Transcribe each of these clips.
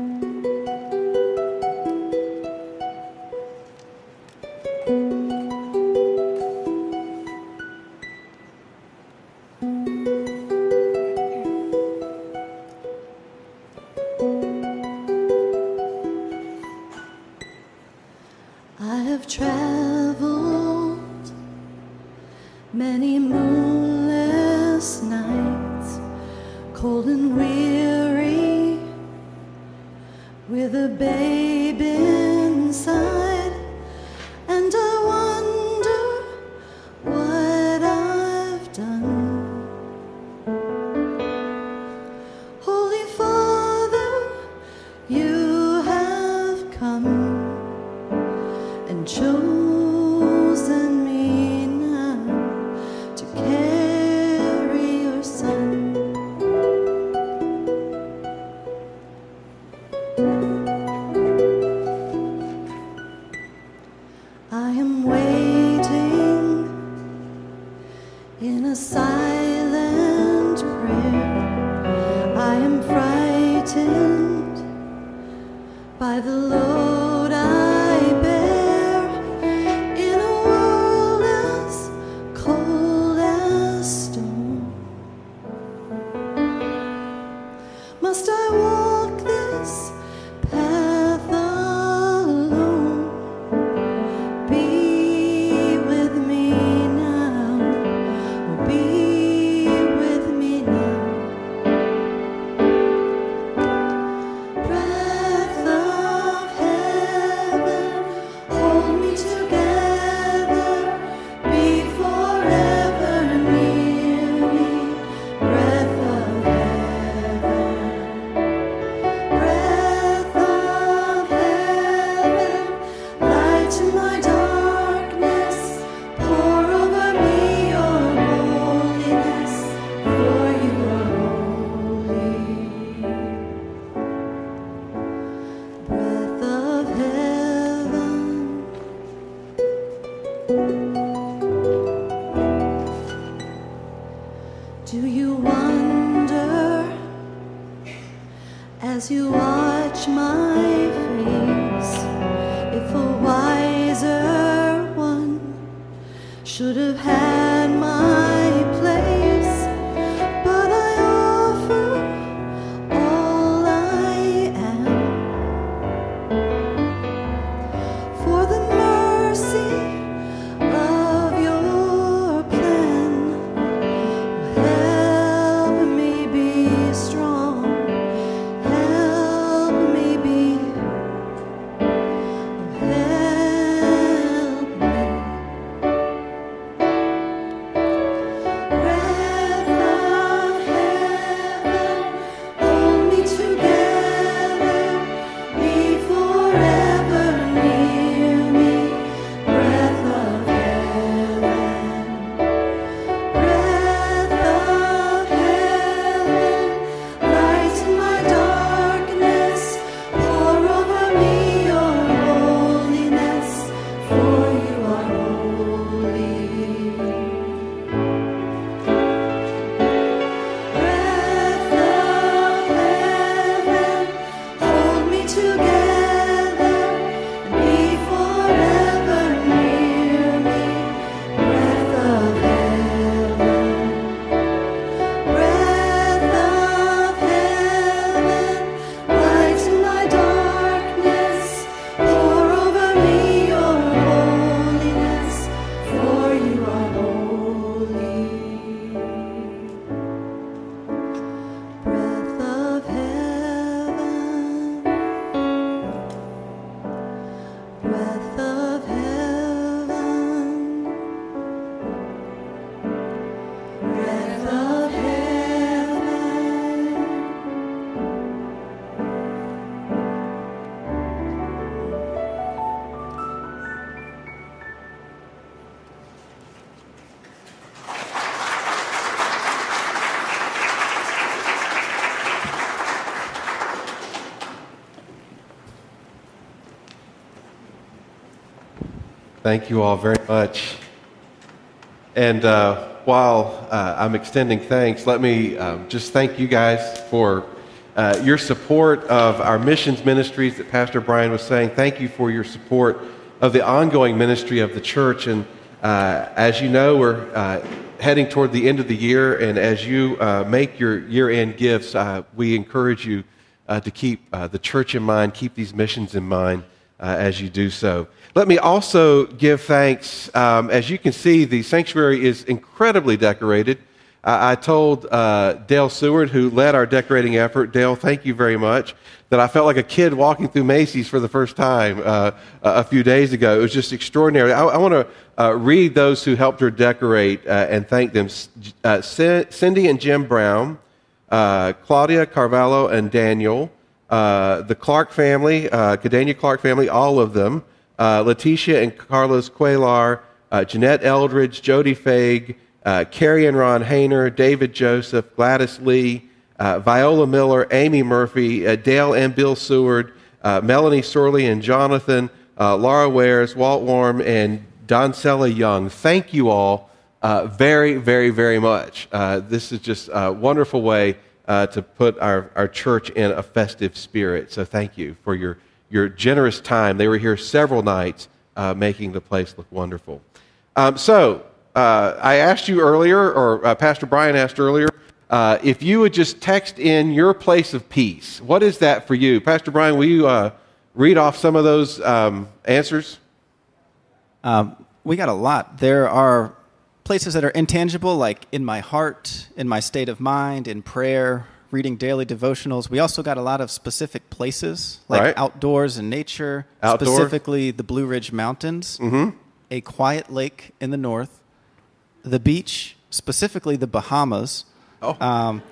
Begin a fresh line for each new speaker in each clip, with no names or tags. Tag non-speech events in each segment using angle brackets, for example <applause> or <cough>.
I
Thank you all very much. And uh, while uh, I'm extending thanks, let me um, just thank you guys for uh, your support of our missions ministries that Pastor Brian was saying. Thank you for your support of the ongoing ministry of the church. And uh, as you know, we're uh, heading toward the end of the year, and as you uh, make your year end gifts, we encourage you to keep the church in mind, keep these missions in mind as you do so. Let me also give thanks. Um, as you can see, the sanctuary is incredibly decorated. I, I told uh, Dale Seward, who led our decorating effort, Dale, thank you very much, that I felt like a kid walking through Macy's for the first time uh, a few days ago. It was just extraordinary. I, I want to uh, read those who helped her decorate uh, and thank them uh, Cindy and Jim Brown, uh, Claudia Carvalho and Daniel, the Clark family, uh, Cadania Clark family, all of them, Letitia and Carlos Cuellar, Jeanette Eldridge, Jody Faig, uh, Carrie and Ron Hayner, David Joseph, Gladys Lee, uh, Viola Miller, Amy Murphy, uh, Dale and Bill Seward, uh, Melanie Sorley and Jonathan, uh, Laura Wares, Walt Warm, and Doncella Young. Thank you all uh, very, very, very much. this is just a wonderful way to put our, our church in a festive spirit. So thank you for your, your generous time. They were here several nights making the place look wonderful. Um, so, uh, I asked you earlier, or uh, Pastor Brian asked earlier, uh, if you would just text in your place of peace. What is that for you? Pastor Brian, will you uh, read off some of those um, answers?
Um, we got a lot. There are places that are intangible, like in my heart, in my state of mind, in prayer, reading daily devotionals. We also got a lot of specific places, like
right.
outdoors and nature,
Outdoor.
specifically the Blue Ridge Mountains,
mm-hmm.
a quiet lake in the north, the beach, specifically the Bahamas.
Oh.
Um,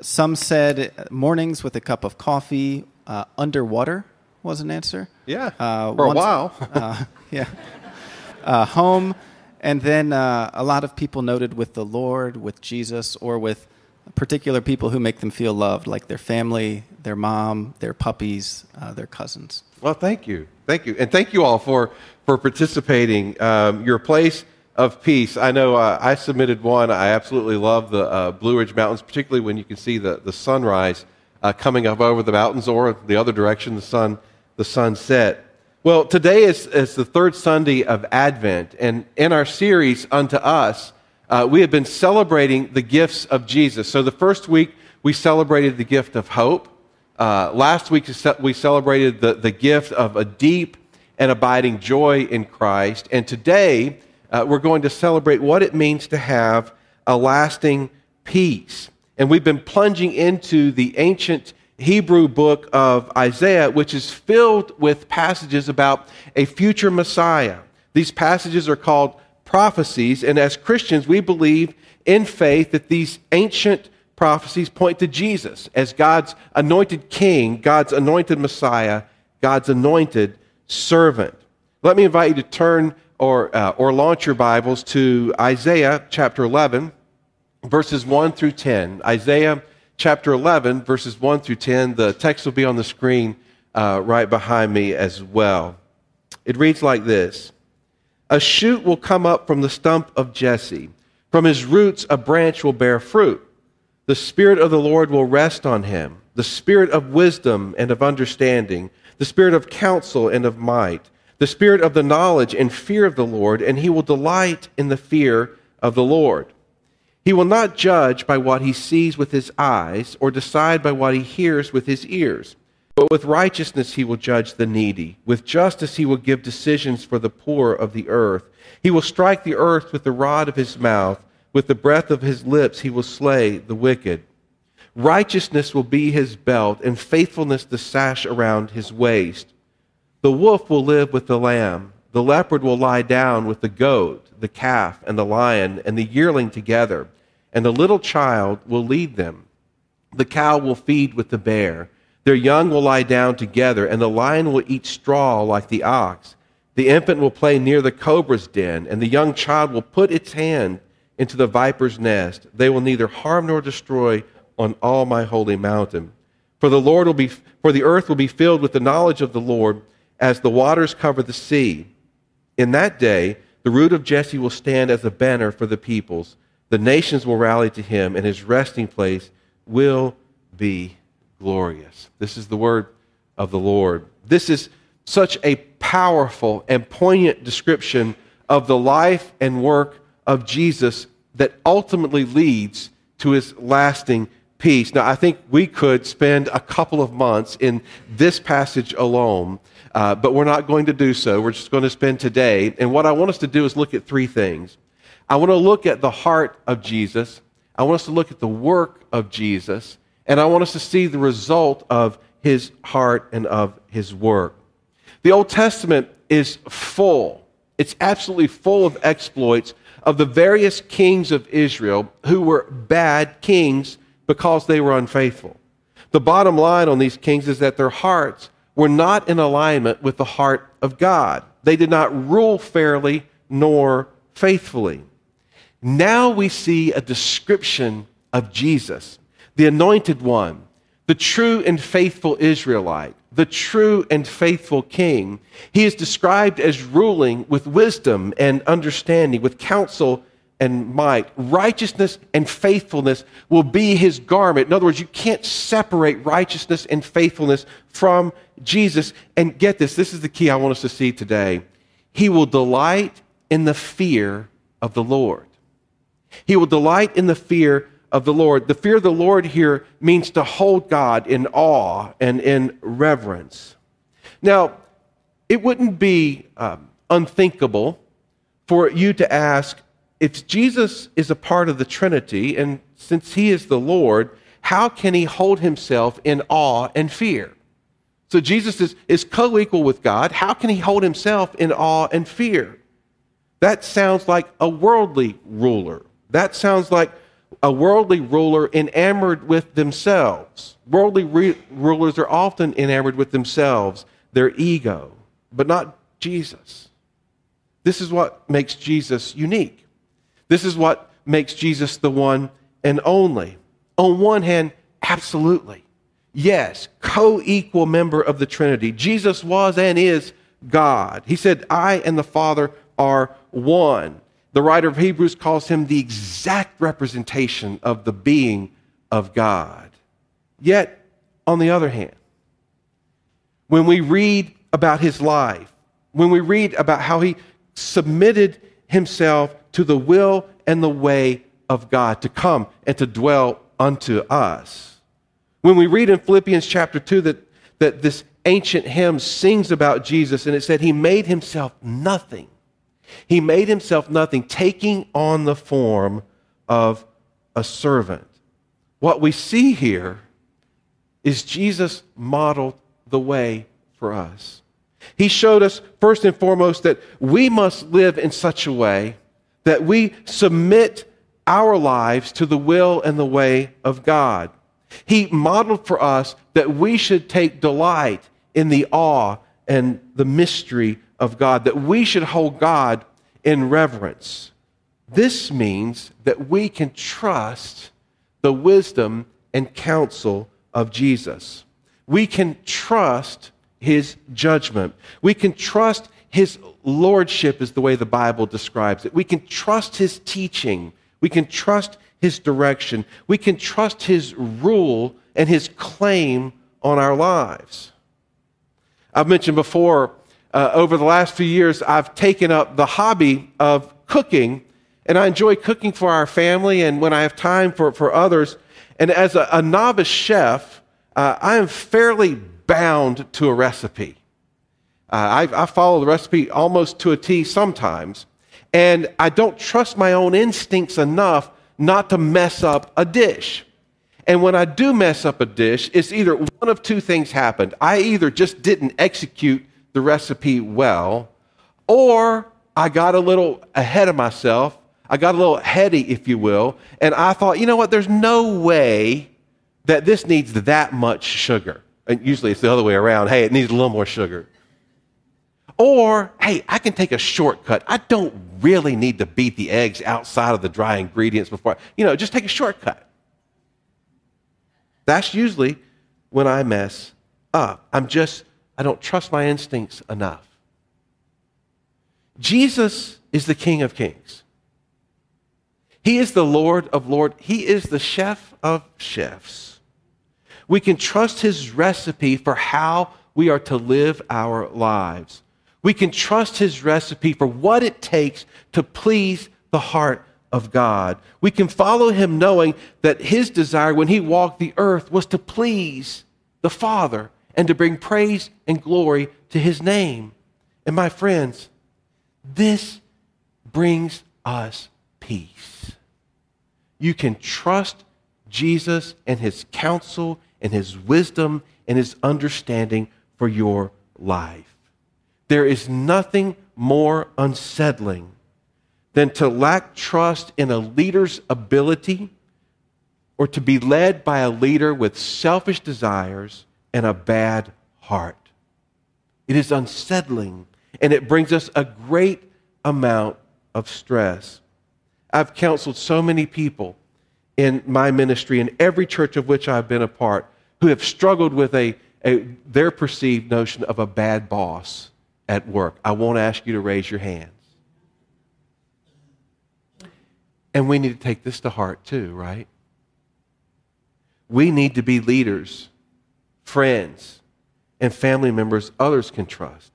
some said mornings with a cup of coffee, uh, underwater was an answer.
Yeah,
uh,
for a while. <laughs>
uh, yeah, uh, home, and then uh, a lot of people noted with the Lord, with Jesus, or with particular people who make them feel loved, like their family, their mom, their puppies, uh, their cousins.
Well, thank you, thank you, and thank you all for for participating. Um, your place of peace. I know uh, I submitted one. I absolutely love the uh, Blue Ridge Mountains, particularly when you can see the, the sunrise uh, coming up over the mountains or the other direction, the sun, the sunset. Well, today is, is the third Sunday of Advent, and in our series, Unto Us, uh, we have been celebrating the gifts of Jesus. So the first week, we celebrated the gift of hope. Uh, last week, we celebrated the, the gift of a deep and abiding joy in Christ. And today, uh, we're going to celebrate what it means to have a lasting peace. And we've been plunging into the ancient Hebrew book of Isaiah, which is filled with passages about a future Messiah. These passages are called prophecies, and as Christians, we believe in faith that these ancient prophecies point to Jesus as God's anointed king, God's anointed Messiah, God's anointed servant. Let me invite you to turn or, uh, or launch your Bibles to Isaiah chapter 11, verses 1 through 10. Isaiah chapter 11, verses 1 through 10. The text will be on the screen uh, right behind me as well. It reads like this A shoot will come up from the stump of Jesse, from his roots, a branch will bear fruit. The Spirit of the Lord will rest on him the Spirit of wisdom and of understanding, the Spirit of counsel and of might the spirit of the knowledge and fear of the Lord, and he will delight in the fear of the Lord. He will not judge by what he sees with his eyes, or decide by what he hears with his ears. But with righteousness he will judge the needy. With justice he will give decisions for the poor of the earth. He will strike the earth with the rod of his mouth. With the breath of his lips he will slay the wicked. Righteousness will be his belt, and faithfulness the sash around his waist. The wolf will live with the lamb. The leopard will lie down with the goat, the calf, and the lion, and the yearling together, and the little child will lead them. The cow will feed with the bear. Their young will lie down together, and the lion will eat straw like the ox. The infant will play near the cobra's den, and the young child will put its hand into the viper's nest. They will neither harm nor destroy on all my holy mountain. For the Lord will be for the earth will be filled with the knowledge of the Lord as the waters cover the sea. In that day, the root of Jesse will stand as a banner for the peoples. The nations will rally to him, and his resting place will be glorious. This is the word of the Lord. This is such a powerful and poignant description of the life and work of Jesus that ultimately leads to his lasting peace. Now, I think we could spend a couple of months in this passage alone, uh, but we're not going to do so. We're just going to spend today. And what I want us to do is look at three things. I want to look at the heart of Jesus, I want us to look at the work of Jesus, and I want us to see the result of his heart and of his work. The Old Testament is full, it's absolutely full of exploits of the various kings of Israel who were bad kings because they were unfaithful. The bottom line on these kings is that their hearts were not in alignment with the heart of God. They did not rule fairly nor faithfully. Now we see a description of Jesus, the anointed one, the true and faithful Israelite, the true and faithful king. He is described as ruling with wisdom and understanding, with counsel and might. Righteousness and faithfulness will be his garment. In other words, you can't separate righteousness and faithfulness from Jesus. And get this this is the key I want us to see today. He will delight in the fear of the Lord. He will delight in the fear of the Lord. The fear of the Lord here means to hold God in awe and in reverence. Now, it wouldn't be um, unthinkable for you to ask if Jesus is a part of the Trinity, and since he is the Lord, how can he hold himself in awe and fear? So Jesus is, is co equal with God. How can he hold himself in awe and fear? That sounds like a worldly ruler. That sounds like a worldly ruler enamored with themselves. Worldly re- rulers are often enamored with themselves, their ego, but not Jesus. This is what makes Jesus unique. This is what makes Jesus the one and only. On one hand, absolutely. Yes, co equal member of the Trinity. Jesus was and is God. He said, I and the Father are one. The writer of Hebrews calls him the exact representation of the being of God. Yet, on the other hand, when we read about his life, when we read about how he submitted himself to the will and the way of God to come and to dwell unto us, when we read in Philippians chapter 2 that, that this ancient hymn sings about Jesus and it said he made himself nothing he made himself nothing, taking on the form of a servant. What we see here is Jesus modeled the way for us. He showed us, first and foremost, that we must live in such a way that we submit our lives to the will and the way of God. He modeled for us that we should take delight in the awe and the mystery of God, that we should hold God in reverence. This means that we can trust the wisdom and counsel of Jesus. We can trust his judgment. We can trust his lordship, is the way the Bible describes it. We can trust his teaching. We can trust his direction. We can trust his rule and his claim on our lives. I've mentioned before uh, over the last few years, I've taken up the hobby of cooking, and I enjoy cooking for our family and when I have time for, for others. And as a, a novice chef, uh, I am fairly bound to a recipe. Uh, I, I follow the recipe almost to a T sometimes, and I don't trust my own instincts enough not to mess up a dish. And when I do mess up a dish, it's either one of two things happened. I either just didn't execute the recipe well, or I got a little ahead of myself. I got a little heady, if you will, and I thought, you know what, there's no way that this needs that much sugar. And usually it's the other way around. Hey, it needs a little more sugar. Or, hey, I can take a shortcut. I don't really need to beat the eggs outside of the dry ingredients before, you know, just take a shortcut. That's usually when I mess up. I'm just I don't trust my instincts enough. Jesus is the King of Kings. He is the Lord of Lords. He is the chef of chefs. We can trust his recipe for how we are to live our lives. We can trust his recipe for what it takes to please the heart of God. We can follow him knowing that his desire when he walked the earth was to please the Father and to bring praise and glory to his name. And my friends, this brings us peace. You can trust Jesus and his counsel and his wisdom and his understanding for your life. There is nothing more unsettling than to lack trust in a leader's ability or to be led by a leader with selfish desires and a bad heart. It is unsettling and it brings us a great amount of stress. I've counseled so many people in my ministry, in every church of which I've been a part, who have struggled with a, a, their perceived notion of a bad boss at work. I won't ask you to raise your hands. And we need to take this to heart too, right? We need to be leaders, friends, and family members others can trust.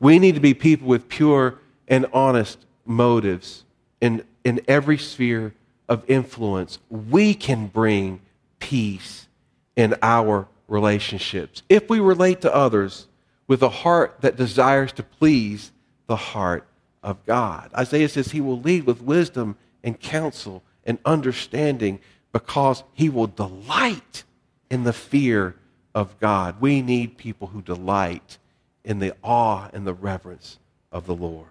We need to be people with pure and honest motives in, in every sphere of influence. We can bring peace in our relationships. If we relate to others with a heart that desires to please the heart of God, Isaiah says he will lead with wisdom and counsel and understanding because he will delight in the fear of God. We need people who delight in the awe and the reverence of the Lord.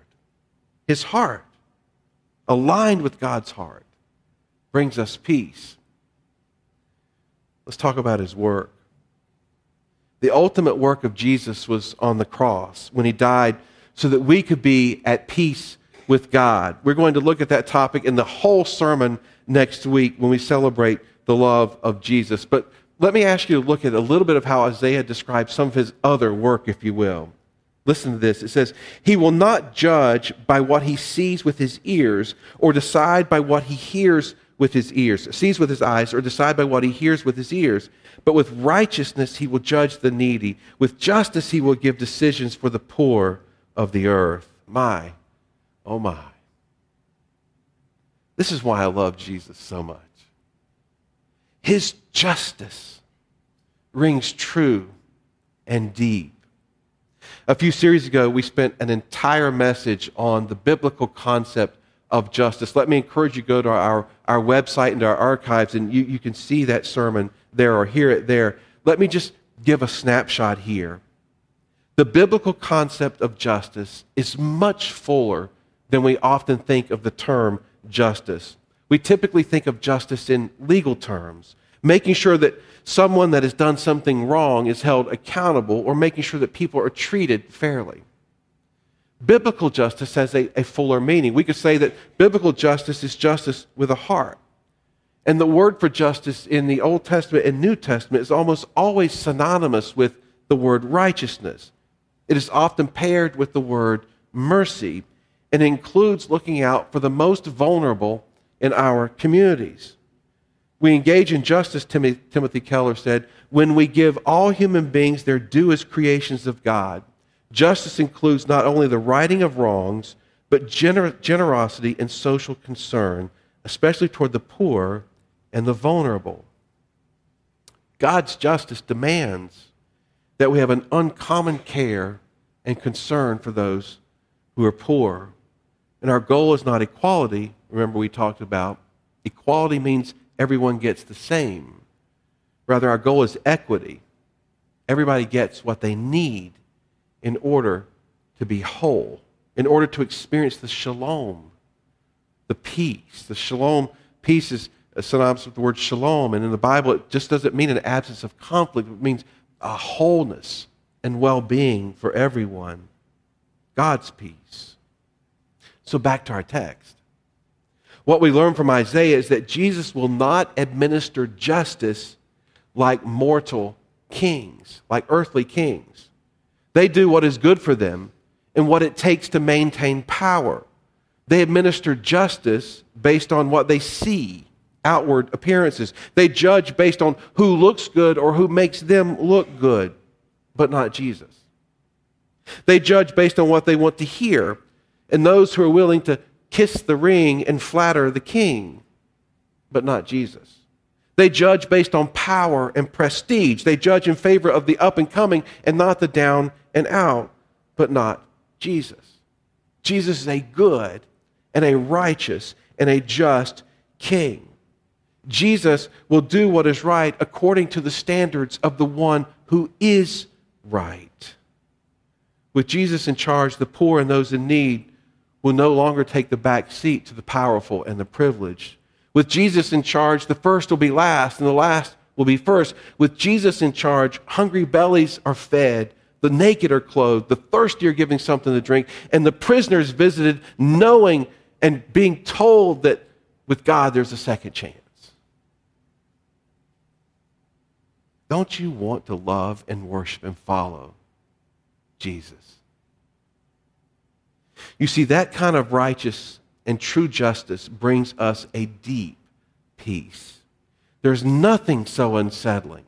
His heart, aligned with God's heart, brings us peace. Let's talk about his work. The ultimate work of Jesus was on the cross when he died so that we could be at peace with God. We're going to look at that topic in the whole sermon next week when we celebrate the love of Jesus. But let me ask you to look at a little bit of how Isaiah describes some of his other work, if you will. Listen to this. It says, He will not judge by what he sees with his ears or decide by what he hears with his ears, sees with his eyes, or decide by what he hears with his ears. But with righteousness he will judge the needy. With justice he will give decisions for the poor of the earth. My, oh my. This is why I love Jesus so much. His justice rings true and deep. A few series ago, we spent an entire message on the biblical concept of justice. Let me encourage you to go to our, our website and our archives, and you, you can see that sermon there or hear it there. Let me just give a snapshot here. The biblical concept of justice is much fuller than we often think of the term justice. We typically think of justice in legal terms, making sure that someone that has done something wrong is held accountable or making sure that people are treated fairly. Biblical justice has a, a fuller meaning. We could say that biblical justice is justice with a heart. And the word for justice in the Old Testament and New Testament is almost always synonymous with the word righteousness. It is often paired with the word mercy and includes looking out for the most vulnerable in our communities. We engage in justice, Timothy Keller said, when we give all human beings their due as creations of God Justice includes not only the righting of wrongs, but gener- generosity and social concern, especially toward the poor and the vulnerable. God's justice demands that we have an uncommon care and concern for those who are poor. And our goal is not equality. Remember, we talked about equality means everyone gets the same. Rather, our goal is equity. Everybody gets what they need in order to be whole, in order to experience the shalom, the peace. The shalom peace is synonymous with the word shalom. And in the Bible, it just doesn't mean an absence of conflict, it means a wholeness and well being for everyone. God's peace. So back to our text. What we learn from Isaiah is that Jesus will not administer justice like mortal kings, like earthly kings. They do what is good for them and what it takes to maintain power. They administer justice based on what they see outward appearances. They judge based on who looks good or who makes them look good, but not Jesus. They judge based on what they want to hear and those who are willing to kiss the ring and flatter the king, but not Jesus. They judge based on power and prestige. They judge in favor of the up and coming and not the down and out, but not Jesus. Jesus is a good and a righteous and a just king. Jesus will do what is right according to the standards of the one who is right. With Jesus in charge, the poor and those in need will no longer take the back seat to the powerful and the privileged. With Jesus in charge, the first will be last and the last will be first. With Jesus in charge, hungry bellies are fed, the naked are clothed, the thirsty are given something to drink, and the prisoners visited, knowing and being told that with God there's a second chance. Don't you want to love and worship and follow Jesus? You see, that kind of righteous and true justice brings us a deep peace. There's nothing so unsettling,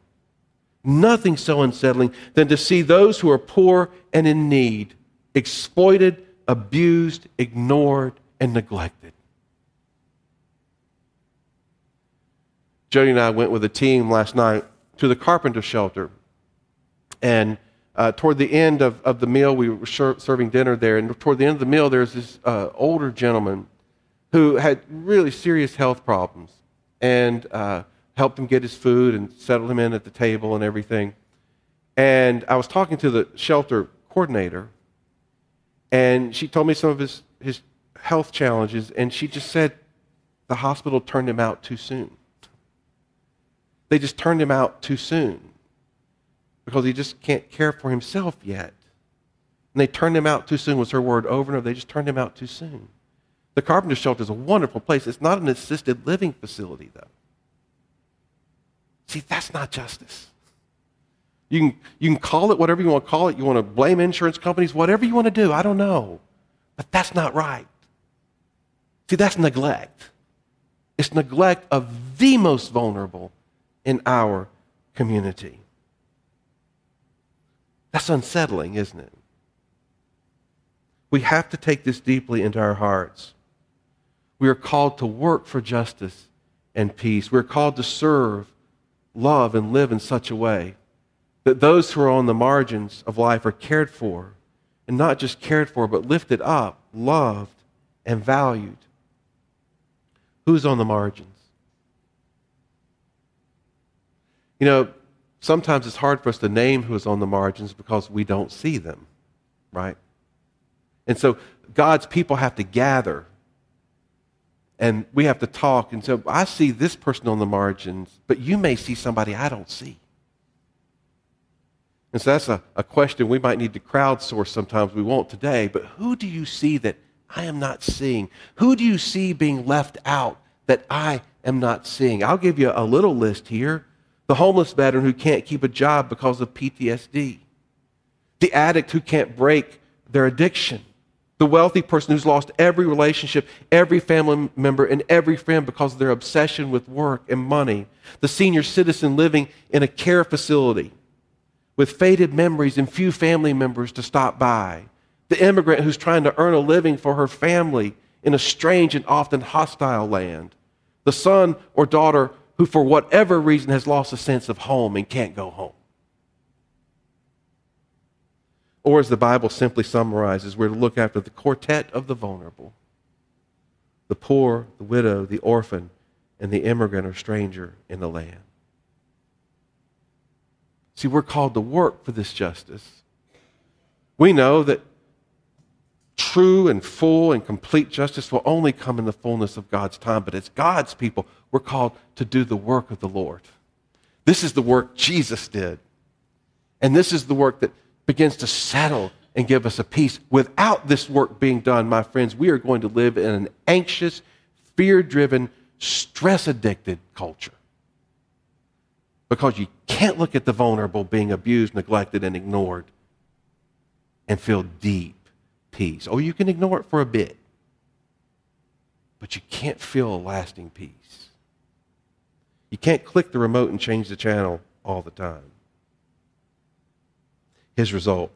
nothing so unsettling than to see those who are poor and in need exploited, abused, ignored, and neglected. Jody and I went with a team last night to the carpenter shelter. And uh, toward the end of, of the meal, we were serving dinner there. And toward the end of the meal, there's this uh, older gentleman who had really serious health problems and uh, helped him get his food and settled him in at the table and everything. And I was talking to the shelter coordinator, and she told me some of his, his health challenges, and she just said the hospital turned him out too soon. They just turned him out too soon because he just can't care for himself yet. And they turned him out too soon was her word over and over. They just turned him out too soon. The Carpenter Shelter is a wonderful place. It's not an assisted living facility, though. See, that's not justice. You can, you can call it whatever you want to call it. You want to blame insurance companies, whatever you want to do. I don't know. But that's not right. See, that's neglect. It's neglect of the most vulnerable in our community. That's unsettling, isn't it? We have to take this deeply into our hearts. We are called to work for justice and peace. We're called to serve, love, and live in such a way that those who are on the margins of life are cared for, and not just cared for, but lifted up, loved, and valued. Who's on the margins? You know, sometimes it's hard for us to name who is on the margins because we don't see them, right? And so God's people have to gather and we have to talk. And so I see this person on the margins, but you may see somebody I don't see. And so that's a, a question we might need to crowdsource sometimes. We won't today, but who do you see that I am not seeing? Who do you see being left out that I am not seeing? I'll give you a little list here the homeless veteran who can't keep a job because of PTSD, the addict who can't break their addiction, the wealthy person who's lost every relationship, every family member, and every friend because of their obsession with work and money, the senior citizen living in a care facility with faded memories and few family members to stop by, the immigrant who's trying to earn a living for her family in a strange and often hostile land, the son or daughter who, for whatever reason, has lost a sense of home and can't go home. Or, as the Bible simply summarizes, we're to look after the quartet of the vulnerable the poor, the widow, the orphan, and the immigrant or stranger in the land. See, we're called to work for this justice. We know that true and full and complete justice will only come in the fullness of God's time, but as God's people, we're called to do the work of the Lord. This is the work Jesus did. And this is the work that begins to settle and give us a peace. Without this work being done, my friends, we are going to live in an anxious, fear driven, stress addicted culture. Because you can't look at the vulnerable being abused, neglected, and ignored and feel deep peace. Oh, you can ignore it for a bit, but you can't feel a lasting peace. You can't click the remote and change the channel all the time. His result.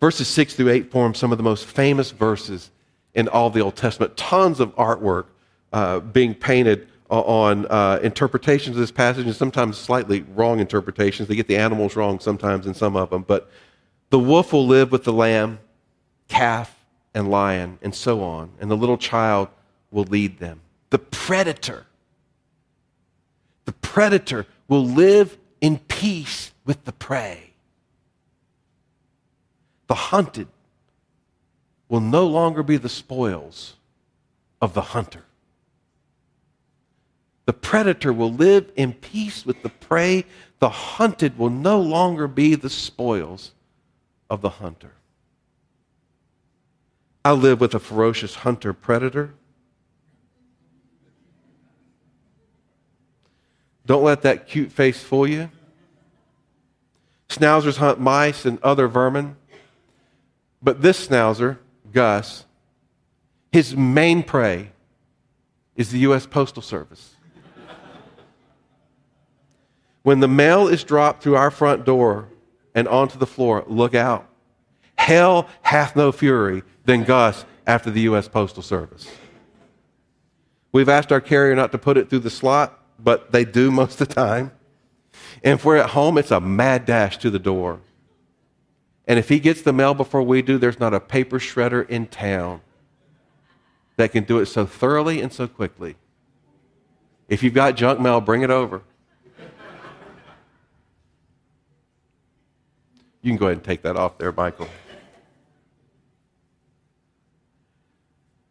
Verses 6 through 8 form some of the most famous verses in all the Old Testament. Tons of artwork uh, being painted on uh, interpretations of this passage, and sometimes slightly wrong interpretations. They get the animals wrong sometimes in some of them. But the wolf will live with the lamb, calf, and lion, and so on, and the little child will lead them. The predator, the predator will live in peace with the prey. The hunted will no longer be the spoils of the hunter. The predator will live in peace with the prey. The hunted will no longer be the spoils of the hunter. I live with a ferocious hunter predator. Don't let that cute face fool you. Schnauzers hunt mice and other vermin. But this schnauzer, Gus, his main prey is the U.S. Postal Service. when the mail is dropped through our front door and onto the floor, look out. Hell hath no fury than Gus after the U.S. Postal Service. We've asked our carrier not to put it through the slot, but they do <laughs> most of the time. And if we're at home, it's a mad dash to the door. And if he gets the mail before we do, there's not a paper shredder in town that can do it so thoroughly and so quickly. If you've got junk mail, bring it over. You can go ahead and take that off there, Michael.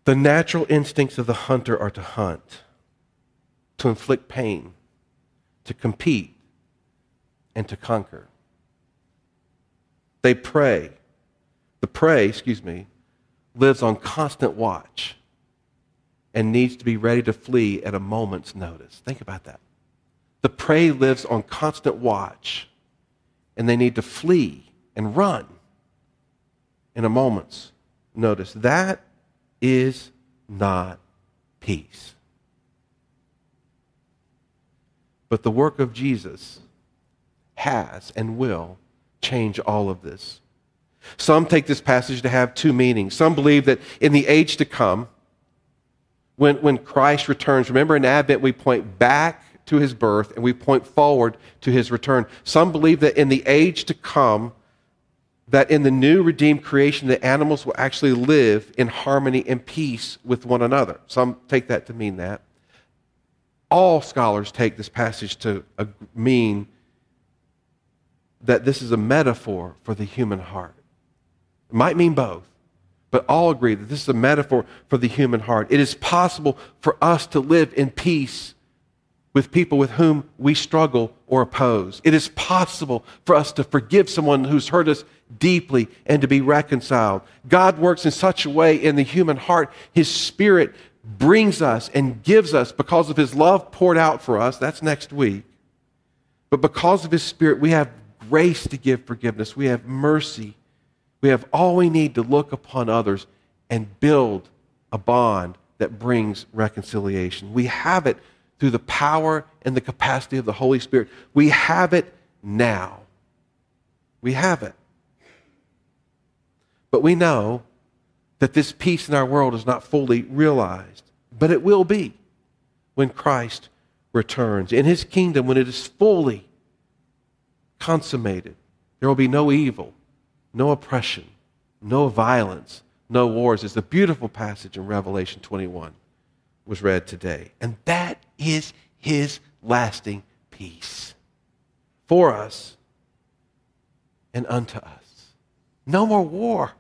The natural instincts of the hunter are to hunt, to inflict pain, to compete, and to conquer. They prey. The prey, excuse me, lives on constant watch and needs to be ready to flee at a moment's notice. Think about that. The prey lives on constant watch and they need to flee and run in a moment's notice. That is not peace. But the work of Jesus has and will change all of this. Some take this passage to have two meanings. Some believe that in the age to come, when, when Christ returns, remember in Advent we point back to his birth and we point forward to his return. Some believe that in the age to come, that in the new redeemed creation, the animals will actually live in harmony and peace with one another. Some take that to mean that. All scholars take this passage to uh, mean that this is a metaphor for the human heart. It might mean both, but all agree that this is a metaphor for the human heart. It is possible for us to live in peace with people with whom we struggle or oppose. It is possible for us to forgive someone who's hurt us deeply and to be reconciled. God works in such a way in the human heart, His Spirit brings us and gives us because of His love poured out for us. That's next week. But because of His Spirit, we have grace to give forgiveness. We have mercy. We have all we need to look upon others and build a bond that brings reconciliation. We have it through the power and the capacity of the Holy Spirit. We have it now. We have it. But we know that this peace in our world is not fully realized, but it will be when Christ returns. In his kingdom, when it is fully consummated. There will be no evil, no oppression, no violence, no wars. It's a beautiful passage in Revelation 21 was read today. And that is his lasting peace for us and unto us. No more war.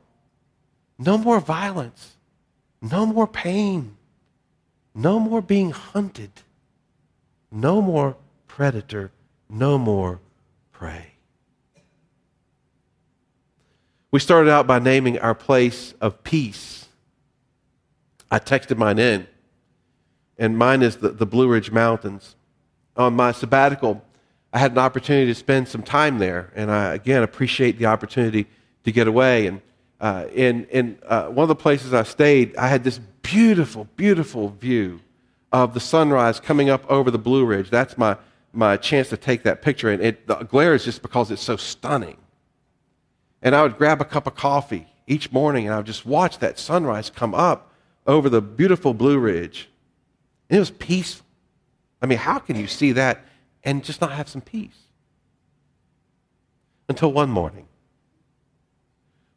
No more violence. No more pain. No more being hunted. No more predator. No more prey. We started out by naming our place of peace. I texted mine in, and mine is the, the Blue Ridge Mountains. On my sabbatical, I had an opportunity to spend some time there, and I again appreciate the opportunity to get away. And uh, in, in uh, one of the places I stayed, I had this beautiful, beautiful view of the sunrise coming up over the Blue Ridge. That's my, my chance to take that picture. And it, the glare is just because it's so stunning. And I would grab a cup of coffee each morning and I would just watch that sunrise come up over the beautiful Blue Ridge. And it was peaceful. I mean, how can you see that and just not have some peace? Until one morning.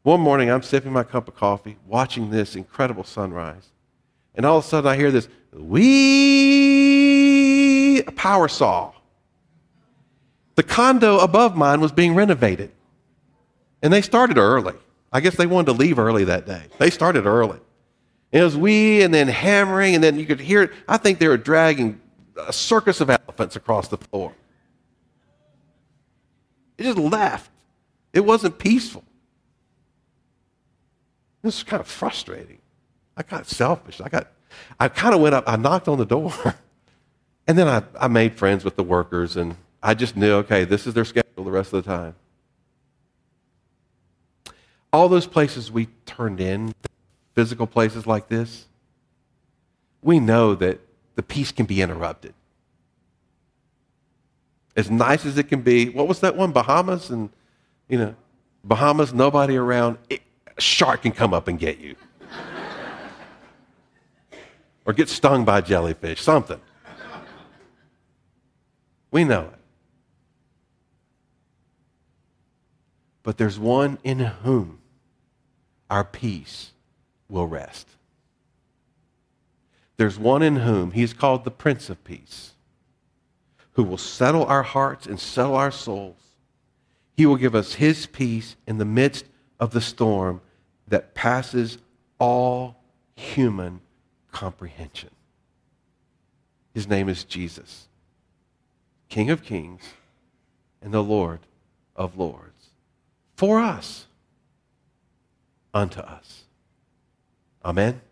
One morning, I'm sipping my cup of coffee, watching this incredible sunrise. And all of a sudden, I hear this wee power saw. The condo above mine was being renovated. And they started early. I guess they wanted to leave early that day. They started early. It was wee and then hammering, and then you could hear it. I think they were dragging a circus of elephants across the floor. It just left. It wasn't peaceful. This was kind of frustrating. I got selfish. I got, I kind of went up, I knocked on the door. <laughs> And then I, I made friends with the workers, and I just knew, okay, this is their schedule the rest of the time. All those places we turned in, physical places like this, we know that the peace can be interrupted. As nice as it can be, what was that one? Bahamas and, you know, Bahamas, nobody around. It, a shark can come up and get you. <laughs> or get stung by a jellyfish, something. We know it. But there's one in whom our peace will rest. There's one in whom he is called the Prince of Peace, who will settle our hearts and settle our souls. He will give us his peace in the midst of the storm that passes all human comprehension. His name is Jesus, King of kings and the Lord of lords. For us, unto us. Amen.